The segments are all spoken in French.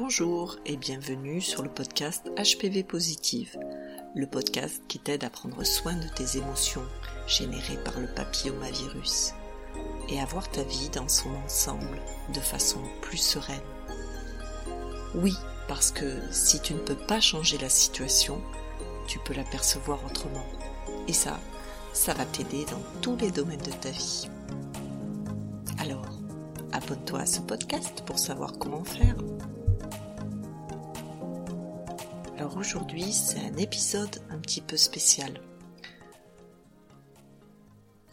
Bonjour et bienvenue sur le podcast HPV Positive, le podcast qui t'aide à prendre soin de tes émotions générées par le papillomavirus et à voir ta vie dans son ensemble de façon plus sereine. Oui, parce que si tu ne peux pas changer la situation, tu peux la percevoir autrement. Et ça, ça va t'aider dans tous les domaines de ta vie. Alors, abonne-toi à ce podcast pour savoir comment faire. Aujourd'hui, c'est un épisode un petit peu spécial.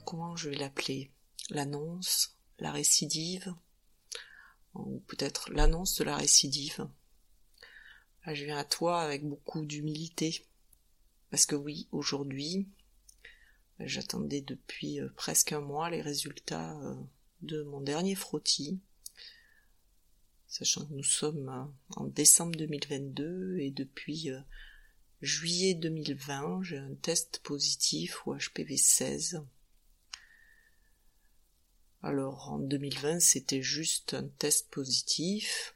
Comment je vais l'appeler? L'annonce, la récidive, ou peut-être l'annonce de la récidive? Je viens à toi avec beaucoup d'humilité. Parce que oui, aujourd'hui, j'attendais depuis euh, presque un mois les résultats euh, de mon dernier frottis sachant que nous sommes euh, en décembre 2022 et depuis euh, juillet 2020, j'ai un test positif au HPV 16. Alors en 2020, c'était juste un test positif.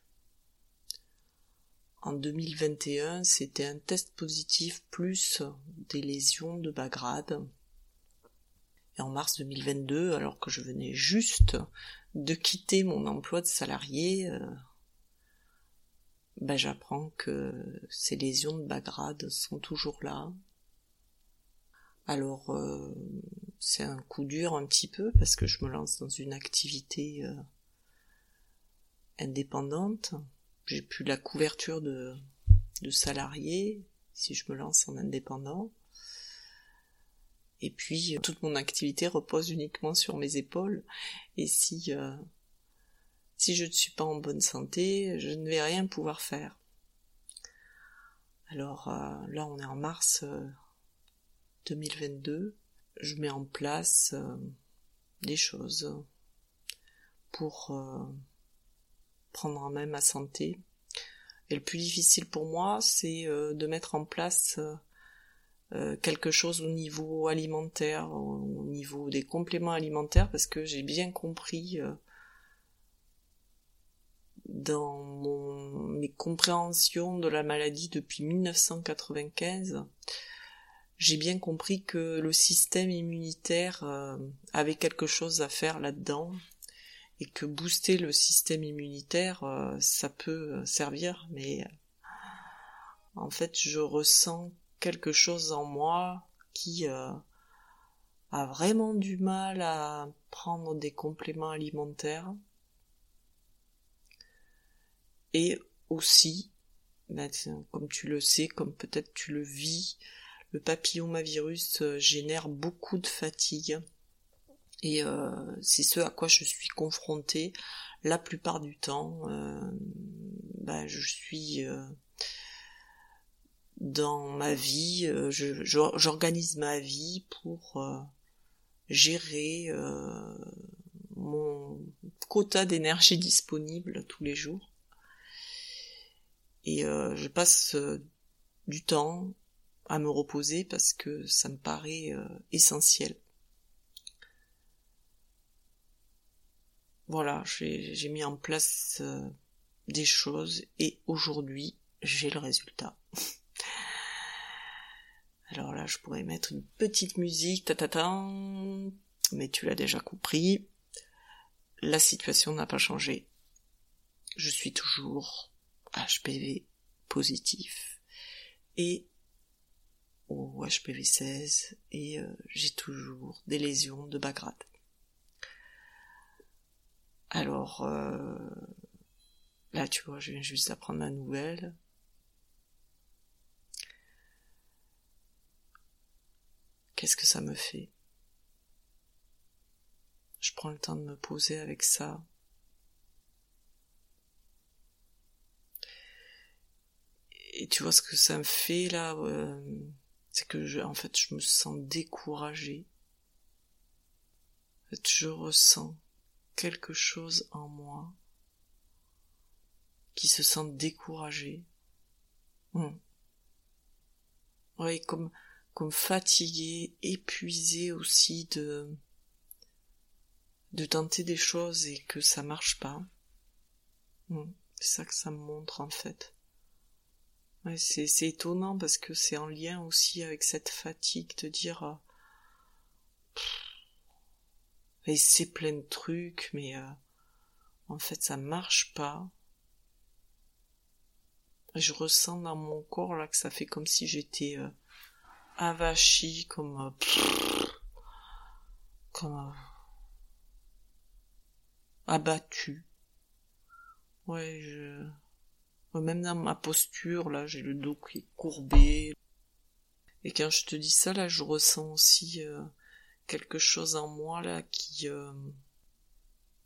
En 2021, c'était un test positif plus des lésions de bas grade. Et en mars 2022, alors que je venais juste de quitter mon emploi de salarié, euh, ben j'apprends que ces lésions de bas grade sont toujours là. Alors euh, c'est un coup dur un petit peu parce que je me lance dans une activité euh, indépendante. J'ai plus la couverture de, de salarié si je me lance en indépendant. Et puis toute mon activité repose uniquement sur mes épaules. Et si euh, si je ne suis pas en bonne santé, je ne vais rien pouvoir faire. Alors euh, là, on est en mars 2022. Euh, je mets en place euh, des choses pour prendre en main ma santé. Et le plus difficile pour moi, c'est de mettre en place quelque chose au niveau alimentaire, au niveau des compléments alimentaires, parce que j'ai bien compris dans mes compréhensions de la maladie depuis 1995, j'ai bien compris que le système immunitaire euh, avait quelque chose à faire là-dedans et que booster le système immunitaire, euh, ça peut servir, mais en fait, je ressens quelque chose en moi qui euh, a vraiment du mal à prendre des compléments alimentaires et aussi, bah, comme tu le sais, comme peut-être tu le vis, le papillomavirus euh, génère beaucoup de fatigue. Et euh, c'est ce à quoi je suis confrontée la plupart du temps. Euh, bah, je suis dans ma vie, j'organise ma vie pour gérer mon quota d'énergie disponible tous les jours et euh, je passe euh, du temps à me reposer parce que ça me paraît euh, essentiel. Voilà, j'ai mis en place des choses et aujourd'hui j'ai le résultat. Alors là, je pourrais mettre une petite musique, ta, ta, ta mais tu l'as déjà compris. La situation n'a pas changé. Je suis toujours HPV positif et au HPV 16 et euh, j'ai toujours des lésions de bas grade. Alors euh, là tu vois je viens juste d'apprendre la nouvelle. Qu'est-ce que ça me fait? Je prends le temps de me poser avec ça. Et tu vois ce que ça me fait là, euh, c'est que je, en fait, je me sens découragée. En fait, je ressens quelque chose en moi qui se sent découragé. Hmm. Oui, comme comme fatigué, épuisé aussi de de tenter des choses et que ça marche pas. Hmm. C'est ça que ça me montre en fait. Ouais, c'est, c'est étonnant parce que c'est en lien aussi avec cette fatigue de dire euh, et c'est plein de trucs mais euh, en fait ça marche pas. je ressens dans mon corps là que ça fait comme si j'étais euh, avachi comme euh, comme abattu. Ouais, je même dans ma posture, là, j'ai le dos qui est courbé. Et quand je te dis ça, là, je ressens aussi euh, quelque chose en moi, là, qui... Euh,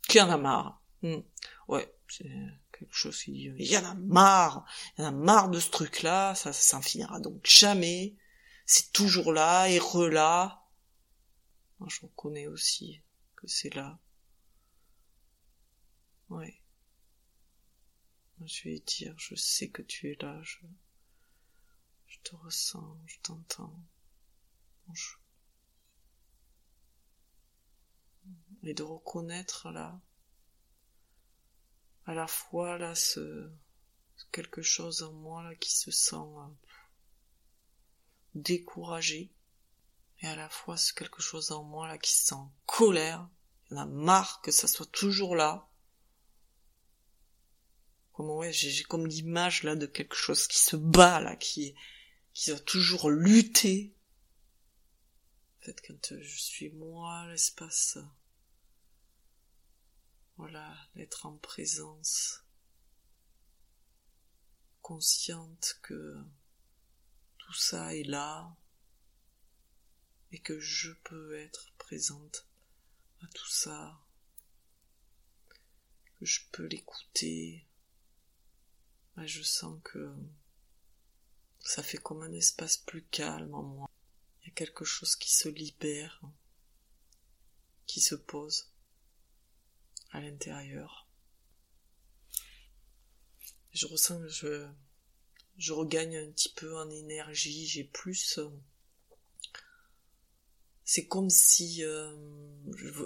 qui en a marre. Hmm. Ouais, c'est quelque chose qui dit... Il y en a marre Il y en a marre de ce truc-là, ça, ça s'en finira donc jamais. C'est toujours là, et re-là. Je reconnais aussi que c'est là. Ouais. Je vais dire, je sais que tu es là, je, je te ressens, je t'entends. Et de reconnaître là, à la fois là, ce, quelque chose en moi là qui se sent euh, découragé, et à la fois ce quelque chose en moi là qui se sent en colère, il y en a marre que ça soit toujours là, comme ouais, j'ai comme l'image là de quelque chose qui se bat là, qui qui doit toujours lutter. En fait, quand euh, je suis moi, l'espace, voilà, l'être en présence, consciente que tout ça est là et que je peux être présente à tout ça, que je peux l'écouter, je sens que ça fait comme un espace plus calme en moi. Il y a quelque chose qui se libère, qui se pose à l'intérieur. Je ressens que je, regagne un petit peu en énergie, j'ai plus... C'est comme si euh,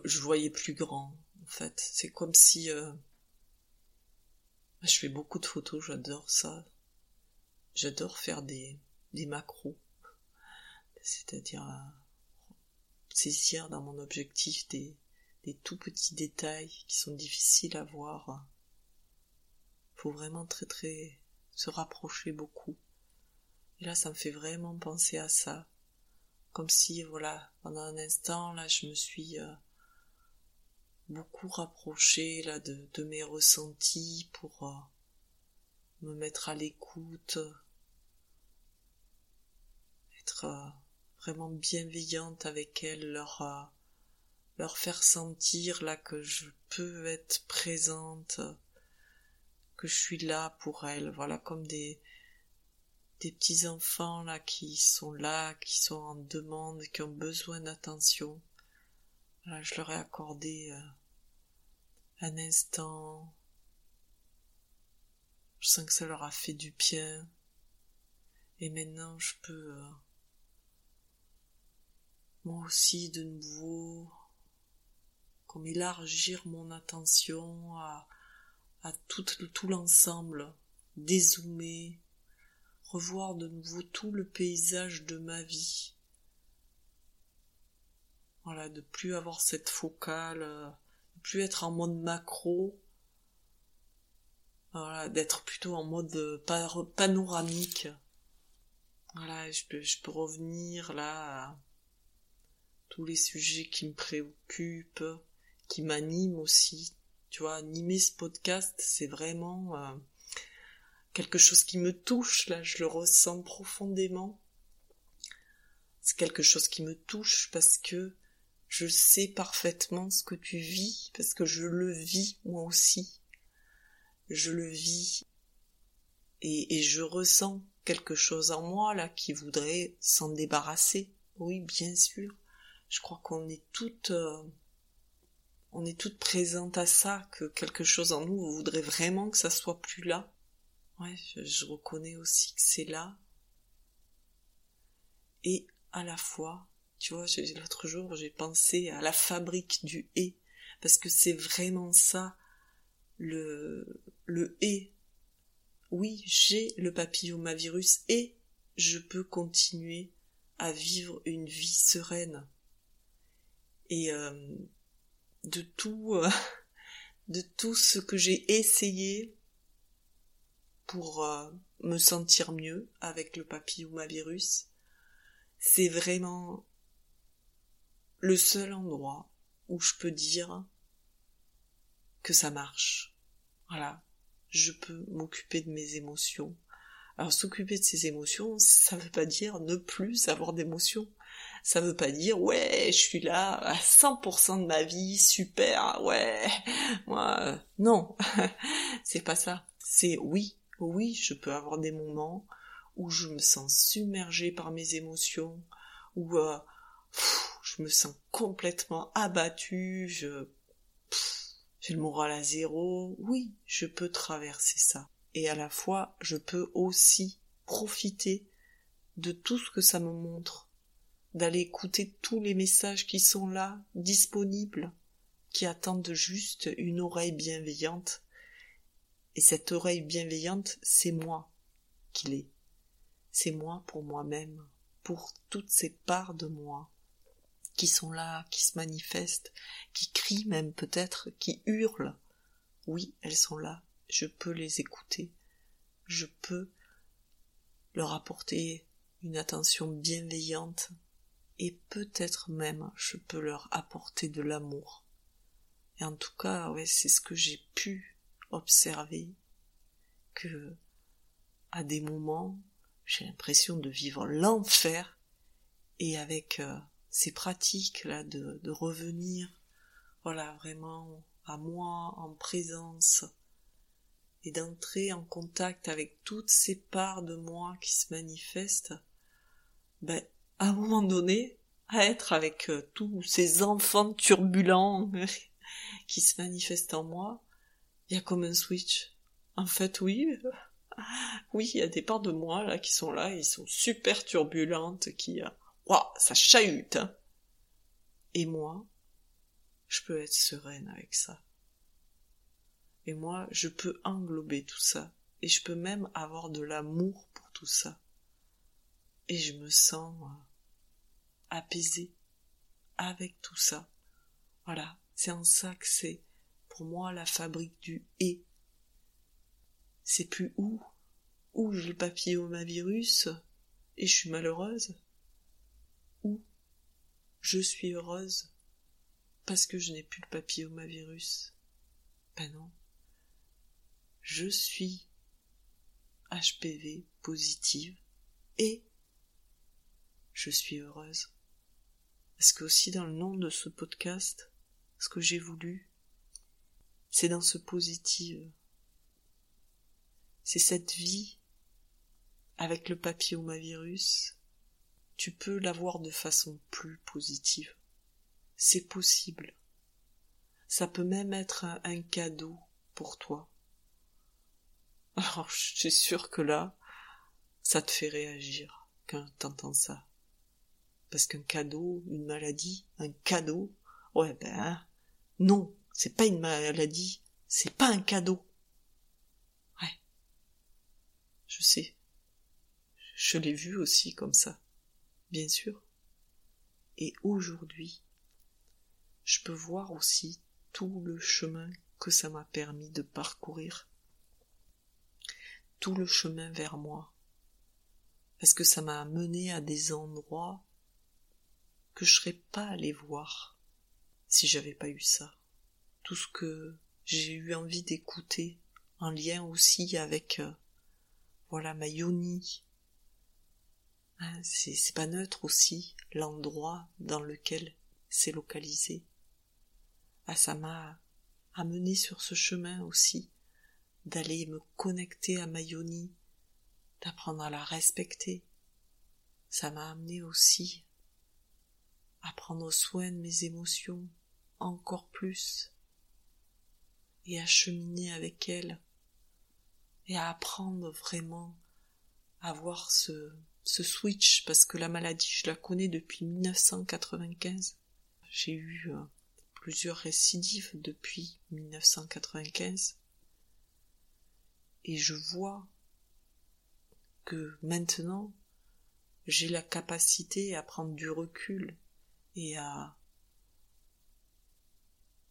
je, voyais plus grand, en fait. C'est comme si... Euh, je fais beaucoup de photos, j'adore ça. J'adore faire des, des macros. C'est-à-dire euh, saisir dans mon objectif des, tout petits détails qui sont difficiles à voir. Faut vraiment très très se rapprocher beaucoup. Et là, ça me fait vraiment penser à ça. Comme si, voilà, pendant un instant, là, je me suis euh, beaucoup rapproché là de, mes ressentis pour euh, me mettre à l'écoute, être euh, vraiment bienveillante avec elles, leur euh, leur faire sentir là que je peux être présente, que je suis là pour elles, voilà comme des petits enfants là qui sont là, qui sont en demande, qui ont besoin d'attention. Je leur ai accordé un instant. Je sens que ça leur a fait du bien. Et maintenant, je peux, euh, moi aussi, de nouveau, comme élargir mon attention à, tout, tout l'ensemble, dézoomer, revoir de nouveau tout le paysage de ma vie. Voilà, de plus avoir cette focale euh, plus être en mode macro, voilà, d'être plutôt en mode euh, panoramique. Voilà, je peux, revenir là à tous les sujets qui me préoccupent, qui m'animent aussi. Tu vois, animer ce podcast, c'est vraiment euh, quelque chose qui me touche, là, je le ressens profondément. C'est quelque chose qui me touche parce que je sais parfaitement ce que tu vis parce que je le vis moi aussi. Je le vis et, et je ressens quelque chose en moi là qui voudrait s'en débarrasser. Oui, bien sûr. Je crois qu'on est toutes euh, on est toutes présentes à ça, que quelque chose en nous voudrait vraiment que ça soit plus là. Ouais, je reconnais aussi que c'est là. Et à la fois, tu vois, l'autre jour, j'ai pensé à la fabrique du et, parce que c'est vraiment ça, le, le et oui, j'ai le papillomavirus et je peux continuer à vivre une vie sereine. Et euh, de tout, euh, de tout ce que j'ai essayé pour euh, me sentir mieux avec le papillomavirus, c'est vraiment le seul endroit où je peux dire que ça marche. Voilà, je peux m'occuper de mes émotions. Alors s'occuper de ses émotions, ça veut pas dire ne plus avoir d'émotions. Ça veut pas dire ouais, je suis là à 100% de ma vie, super, ouais. Moi euh, non. c'est pas ça. C'est oui, oui, je peux avoir des moments où je me sens submergée par mes émotions, où euh, je me sens complètement abattue, je j'ai le moral à zéro. Oui, je peux traverser ça. Et à la fois, je peux aussi profiter de tout ce que ça me montre, d'aller écouter tous les messages qui sont là, disponibles, qui attendent juste une oreille bienveillante. Et cette oreille bienveillante, c'est moi qui l'ai. C'est moi pour moi-même, pour toutes ces parts de moi qui sont là, qui se manifestent, qui crient même peut-être, qui hurlent. Oui, elles sont là, je peux les écouter, je peux leur apporter une attention bienveillante et peut-être même je peux leur apporter de l'amour. Et en tout cas, ouais, c'est ce que j'ai pu observer que à des moments, j'ai l'impression de vivre l'enfer et avec euh, ces pratiques là de, de revenir voilà vraiment à moi en présence et d'entrer en contact avec toutes ces parts de moi qui se manifestent ben à un moment donné à être avec euh, tous ces enfants turbulents qui se manifestent en moi il y a comme un switch. En fait oui. Oui il y a des parts de moi là qui sont là ils sont super turbulentes qui euh, ça chahute. Hein. Et moi, je peux être sereine avec ça. Et moi, je peux englober tout ça. Et je peux même avoir de l'amour pour tout ça. Et je me sens euh, apaisée avec tout ça. Voilà, c'est en ça que c'est pour moi la fabrique du et. C'est plus où, où j'ai le papillomavirus et je suis malheureuse ou je suis heureuse parce que je n'ai plus le papillomavirus. Ben non. Je suis HPV positive et je suis heureuse. Parce que aussi dans le nom de ce podcast, ce que j'ai voulu, c'est dans ce positif. C'est cette vie avec le papillomavirus tu peux l'avoir de façon plus positive. C'est possible. Ça peut même être un, cadeau pour toi. Alors, je suis sûr que là, ça te fait réagir quand t'entends ça. Parce qu'un cadeau, une maladie, un cadeau, ouais ben, non, c'est pas une maladie, c'est pas un cadeau. Ouais. Je sais. Je l'ai vu aussi comme ça bien sûr. Et aujourd'hui, je peux voir aussi tout le chemin que ça m'a permis de parcourir, tout le chemin vers moi, parce que ça m'a amené à des endroits que je serais pas allé voir si j'avais pas eu ça. Tout ce que j'ai eu envie d'écouter en lien aussi avec euh, voilà ma yoni, c'est pas neutre aussi l'endroit dans lequel c'est localisé. Ah, ça m'a amené sur ce chemin aussi d'aller me connecter à ma yoni, d'apprendre à la respecter. Ça m'a amené aussi à prendre soin de mes émotions encore plus et à cheminer avec elles et à apprendre vraiment à voir ce, ce switch parce que la maladie je la connais depuis 1995. J'ai eu euh, plusieurs récidives depuis 1995 et je vois que maintenant, j'ai la capacité à prendre du recul et à...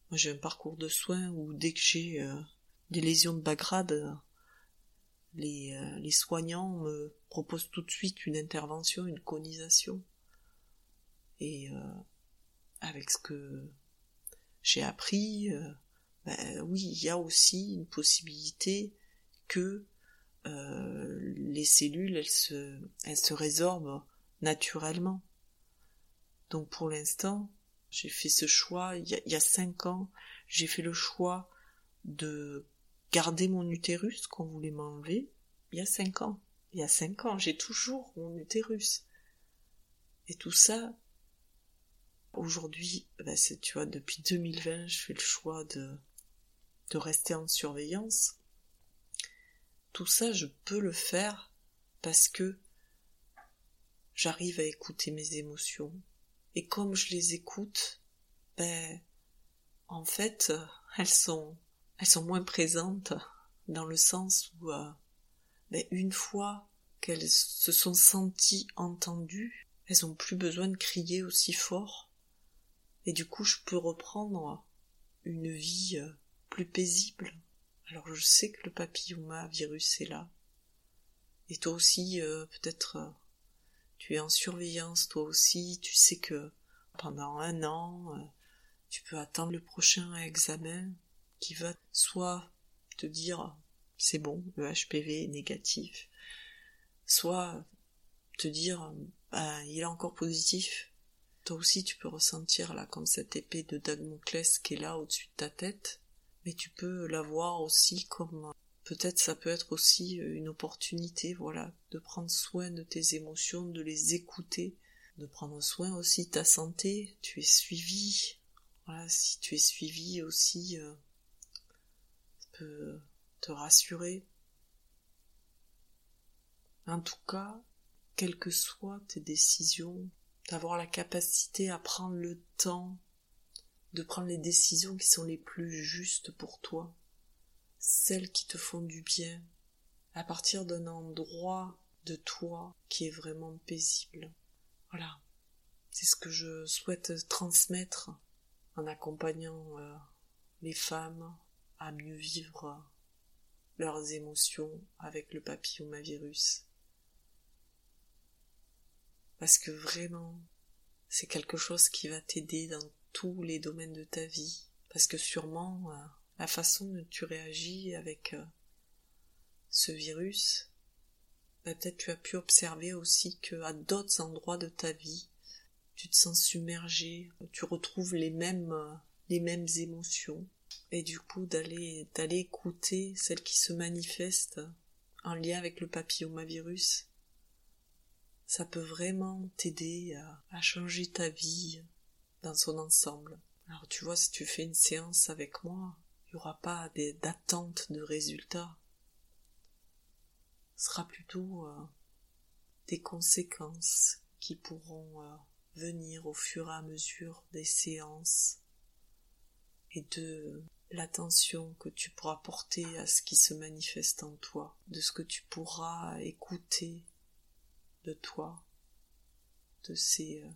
Moi, j'ai un parcours de soins où dès que j'ai euh, des lésions de bas grade, les, euh, les soignants me proposent tout de suite une intervention, une conisation. Et euh, avec ce que j'ai appris, ben, oui, il y a aussi une possibilité que euh, les cellules, elles se, elles se résorbent naturellement. Donc pour l'instant, j'ai fait ce choix, il y, a, cinq ans, j'ai fait le choix de garder mon utérus qu'on voulait m'enlever. Il y a cinq ans. Il y a cinq ans, j'ai toujours mon utérus. Et tout ça, aujourd'hui, ben tu vois, depuis 2020, je fais le choix de, de rester en surveillance tout ça, je peux le faire parce que j'arrive à écouter mes émotions. Et comme je les écoute, ben, en fait, elles sont, elles sont moins présentes dans le sens où, euh, ben, une fois qu'elles se sont senties entendues, elles ont plus besoin de crier aussi fort. Et du coup, je peux reprendre une vie euh, plus paisible. Alors je sais que le papillomavirus est là. Et toi aussi, euh, peut-être, tu es en surveillance, toi aussi, tu sais que pendant un an, tu peux attendre le prochain examen qui va soit te dire c'est bon, le HPV est négatif, soit te dire bah, il est encore positif. Toi aussi tu peux ressentir là comme cette épée de Damoclès qui est là au-dessus de ta tête mais tu peux la voir aussi comme peut-être ça peut être aussi une opportunité, voilà, de prendre soin de tes émotions, de les écouter, de prendre soin aussi de ta santé, tu es suivi, voilà, si tu es suivi aussi, euh, te rassurer. En tout cas, quelles que soient tes décisions, d'avoir la capacité à prendre le temps de prendre les décisions qui sont les plus justes pour toi, celles qui te font du bien, à partir d'un endroit de toi qui est vraiment paisible. Voilà. C'est ce que je souhaite transmettre en accompagnant euh, les femmes à mieux vivre leurs émotions avec le papillomavirus. Parce que vraiment, c'est quelque chose qui va t'aider dans tous les domaines de ta vie, parce que sûrement euh, la façon dont tu réagis avec euh, ce virus, bah, peut-être tu as pu observer aussi que à d'autres endroits de ta vie, tu te sens submergé, tu retrouves les mêmes euh, les mêmes émotions, et du coup d'aller d'aller écouter celles qui se manifestent en lien avec le papillomavirus, ça peut vraiment t'aider à changer ta vie, dans son ensemble. Alors tu vois, si tu fais une séance avec moi, il n'y aura pas d'attente de résultats. Ce sera plutôt euh, des conséquences qui pourront euh, venir au fur et à mesure des séances et de l'attention que tu pourras porter à ce qui se manifeste en toi, de ce que tu pourras écouter de toi, de ces euh,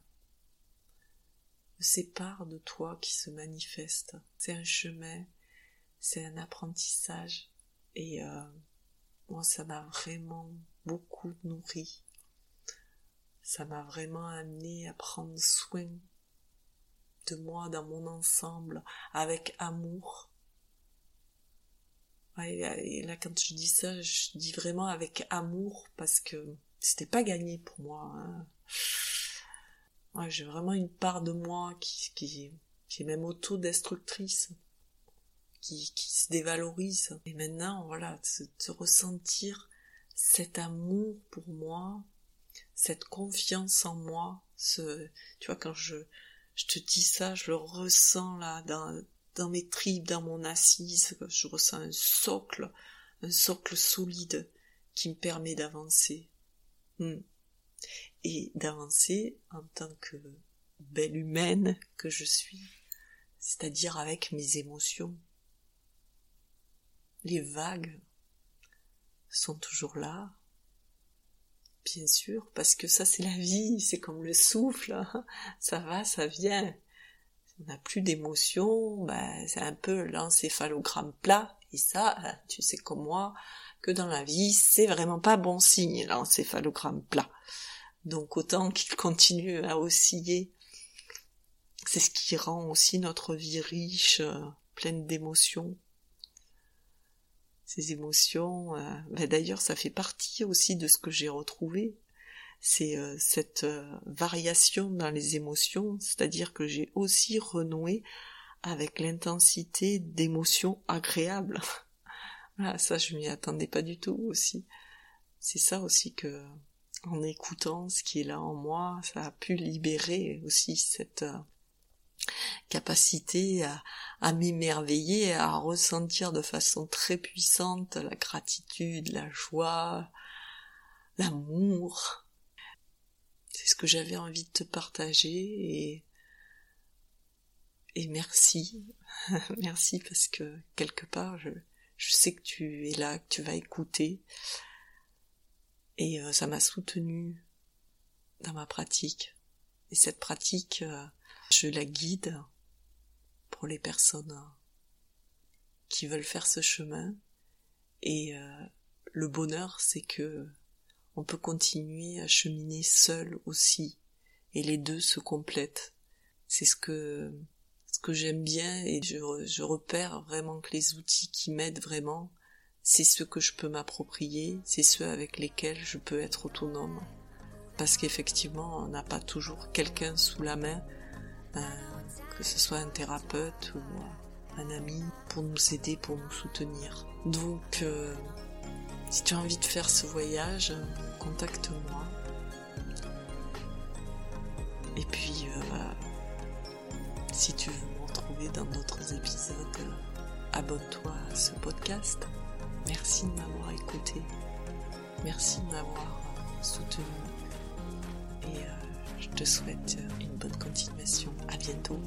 ces parts de toi qui se manifestent. C'est un chemin, c'est un apprentissage et euh, moi ça m'a vraiment beaucoup nourri. Ça m'a vraiment amené à prendre soin de moi dans mon ensemble avec amour. Et là, quand je dis ça, je dis vraiment avec amour parce que c'était pas gagné pour moi. Hein j'ai vraiment une part de moi qui, qui, qui est même autodestructrice, qui, qui se dévalorise. Et maintenant, voilà, de, ressentir cet amour pour moi, cette confiance en moi, ce, tu vois, quand je, je te dis ça, je le ressens là, dans, mes tripes, dans mon assise, je ressens un socle, un socle solide qui me permet d'avancer. Hmm et d'avancer en tant que belle humaine que je suis, c'est-à-dire avec mes émotions. Les vagues sont toujours là, bien sûr, parce que ça c'est la vie, c'est comme le souffle, hein. ça va, ça vient. on n'a plus d'émotion, ben, c'est un peu l'encéphalogramme plat, et ça, tu sais comme moi, que dans la vie, c'est vraiment pas bon signe, l'encéphalogramme plat. Donc autant qu'il continue à osciller. C'est ce qui rend aussi notre vie riche, euh, pleine d'émotions. Ces émotions, euh, ben d'ailleurs ça fait partie aussi de ce que j'ai retrouvé. C'est euh, cette variation dans les émotions, c'est-à-dire que j'ai aussi renoué avec l'intensité d'émotions agréables. ah, ça je m'y attendais pas du tout aussi. C'est ça aussi que en écoutant ce qui est là en moi, ça a pu libérer aussi cette euh, capacité à, à m'émerveiller, à ressentir de façon très puissante la gratitude, la joie, l'amour. C'est ce que j'avais envie de te partager et, et merci. merci parce que quelque part je, je sais que tu es là, que tu vas écouter et euh, ça m'a soutenu dans ma pratique. Et cette pratique, euh, je la guide pour les personnes qui veulent faire ce chemin. Et euh, le bonheur, c'est que on peut continuer à cheminer seul aussi. Et les deux se complètent. C'est ce que ce que j'aime bien et je, je repère vraiment que les outils qui m'aident vraiment, c'est ceux que je peux m'approprier, c'est ceux avec lesquels je peux être autonome. Parce qu'effectivement, on n'a pas toujours quelqu'un sous la main, euh, que ce soit un thérapeute ou un ami, pour nous aider, pour nous soutenir. Donc, euh, si tu as envie de faire ce voyage, contacte-moi. Et puis, euh, si tu veux me retrouver dans d'autres épisodes, abonne-toi à ce podcast. Merci de m'avoir écouté. Merci de m'avoir soutenu. Je te souhaite une bonne continuation. À bientôt.